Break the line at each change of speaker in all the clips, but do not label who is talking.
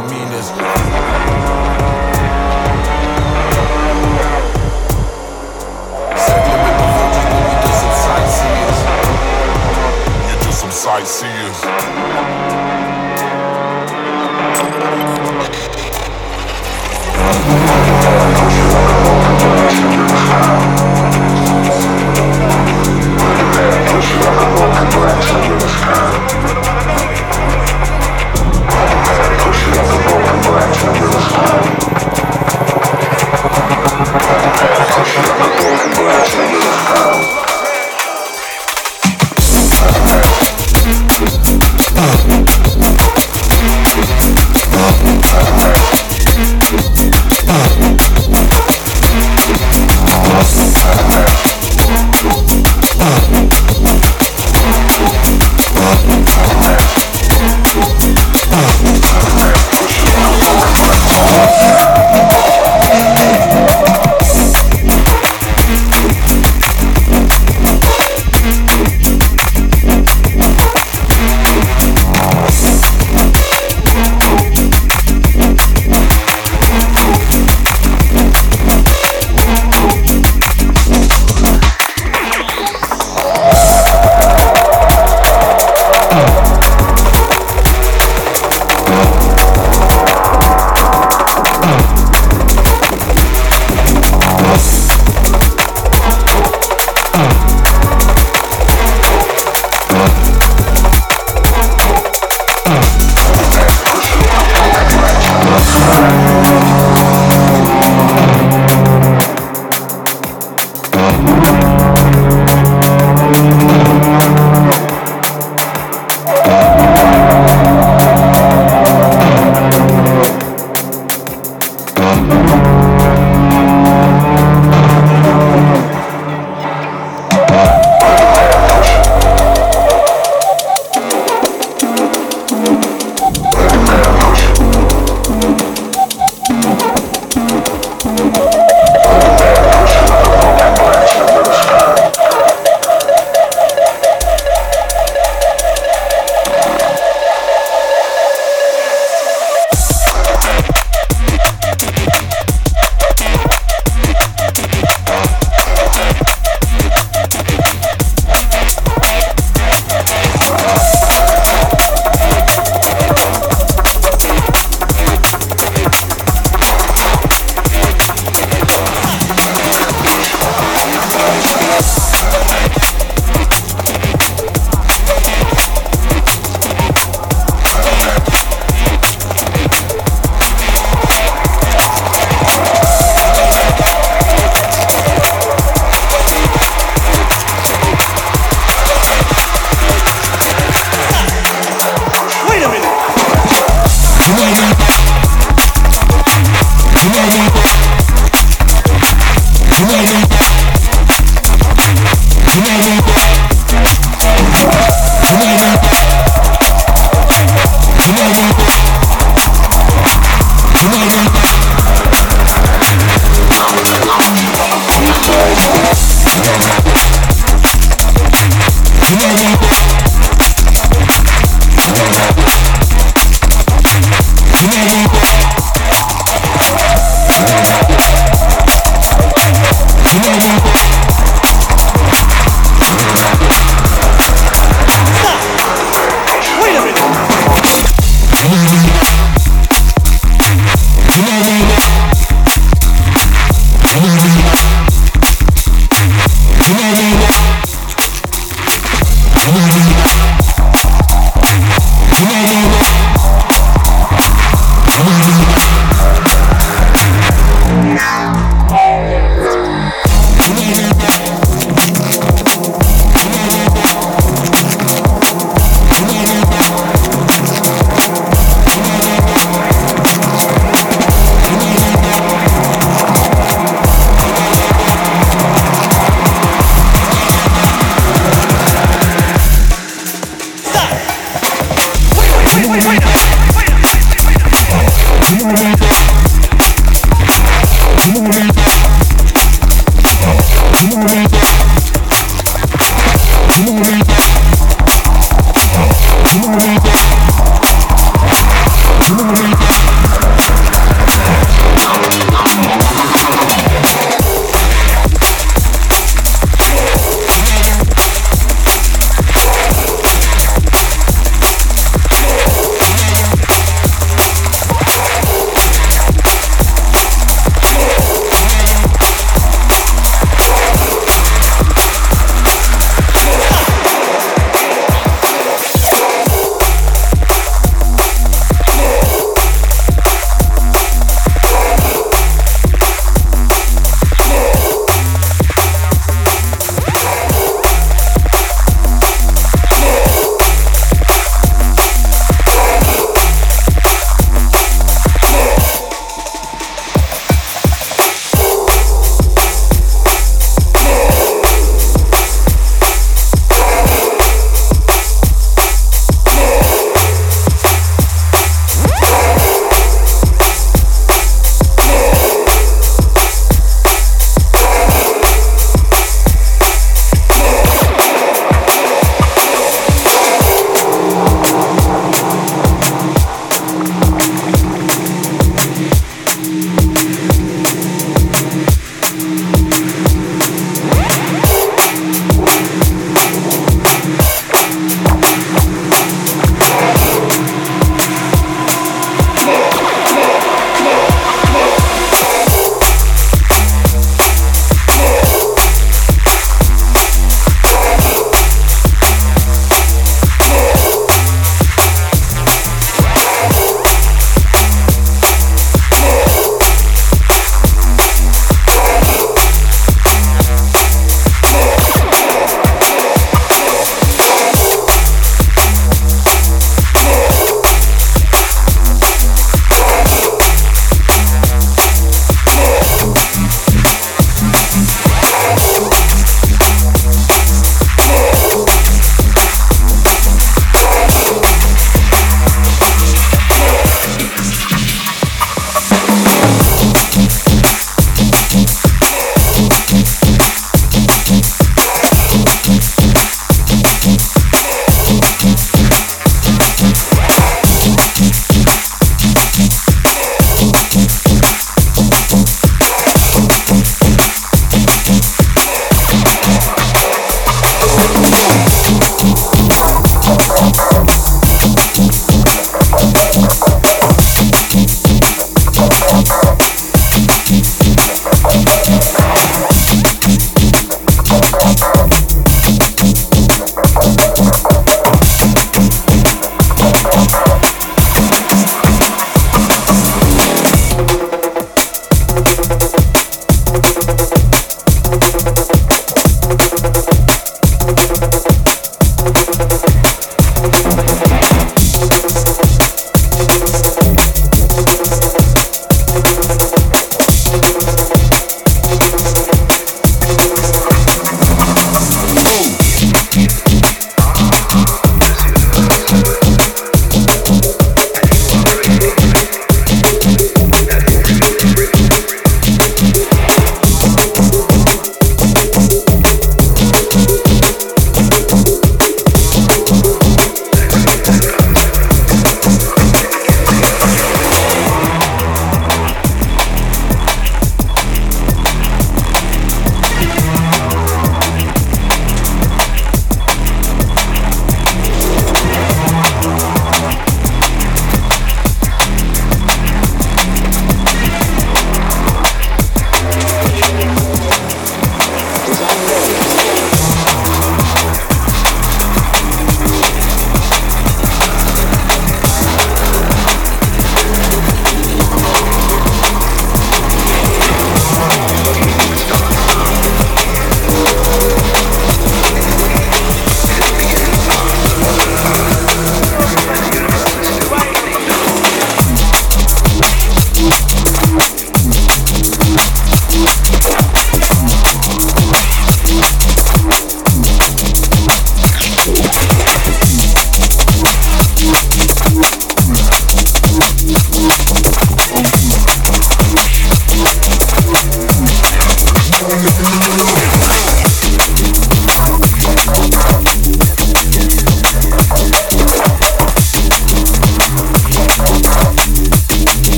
Yeah.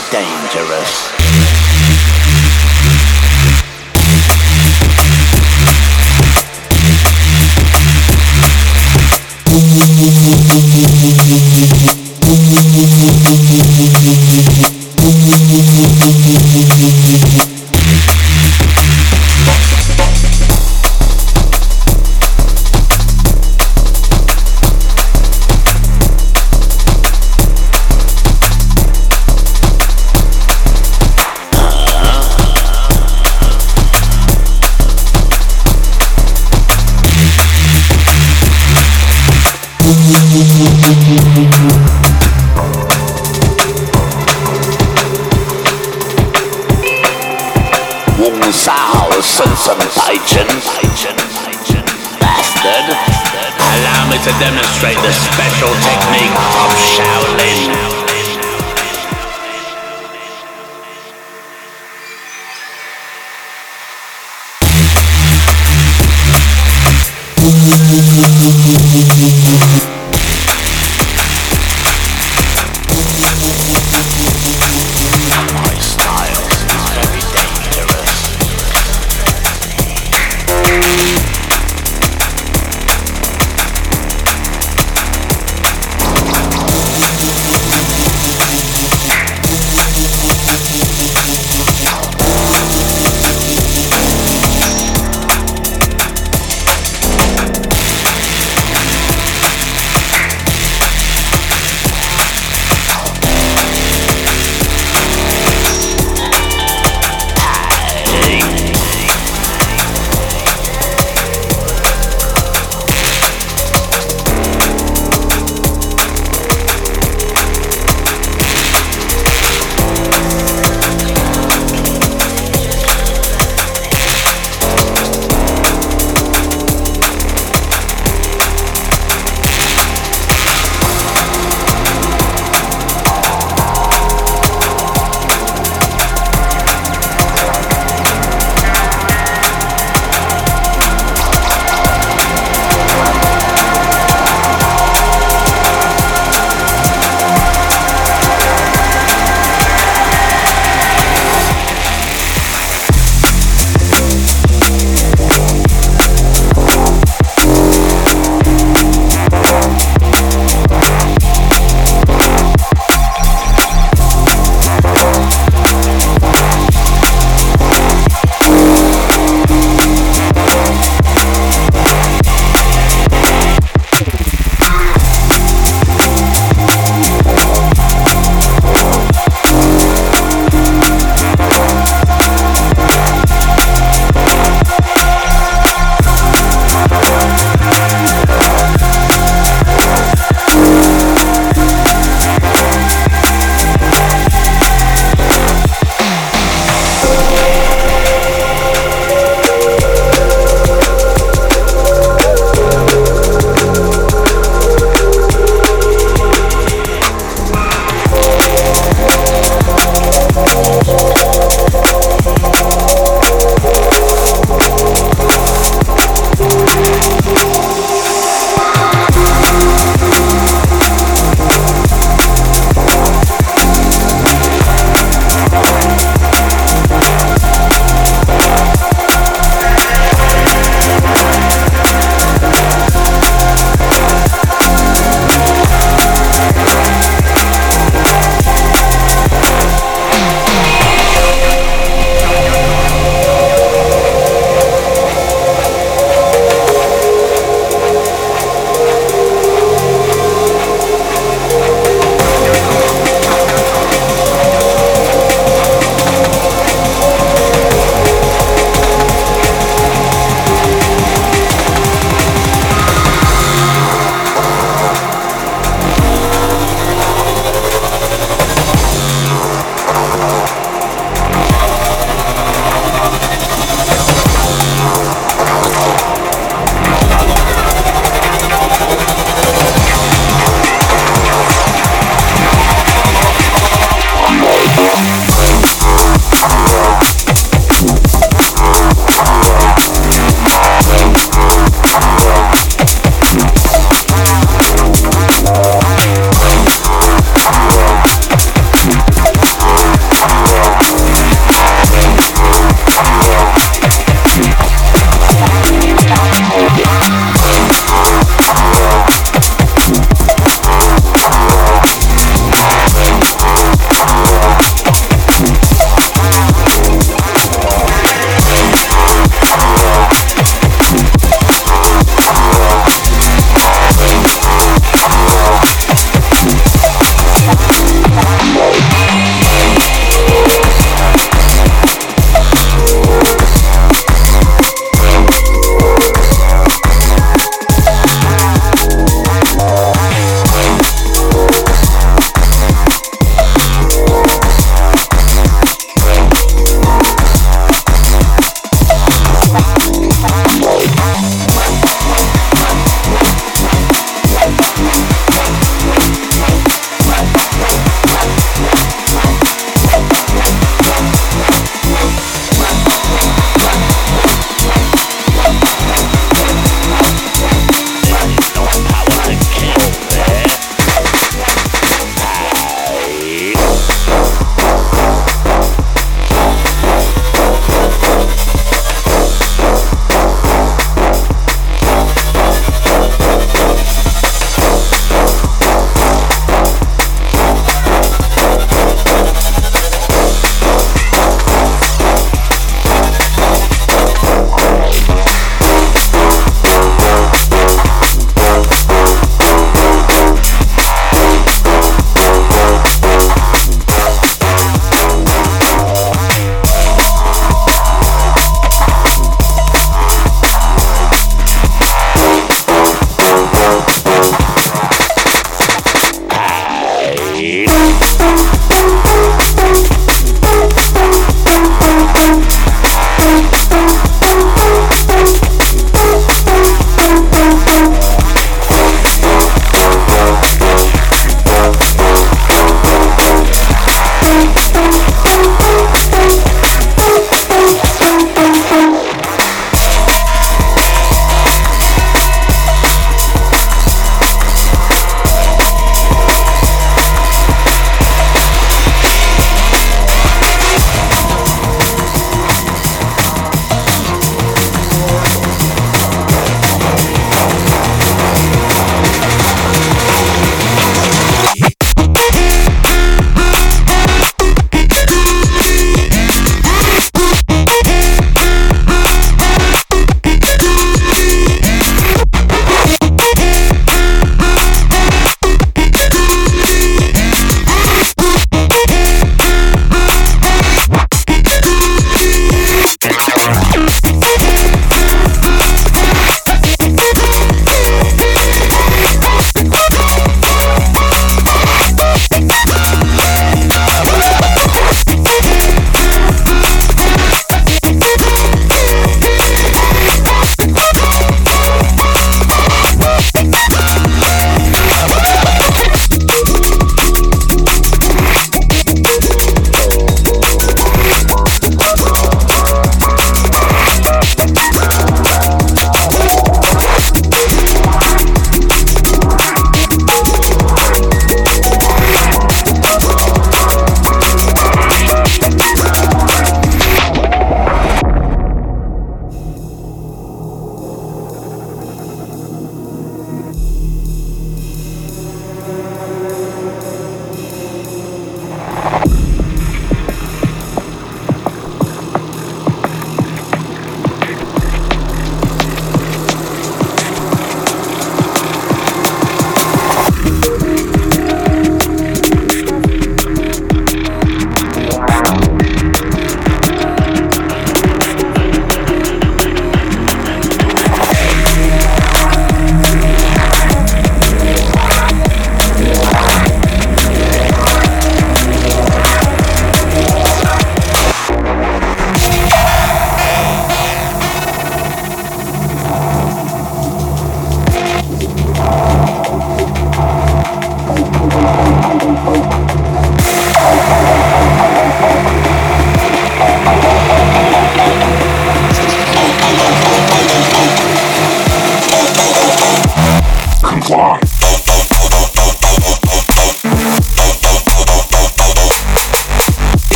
very dangerous.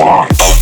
Comply.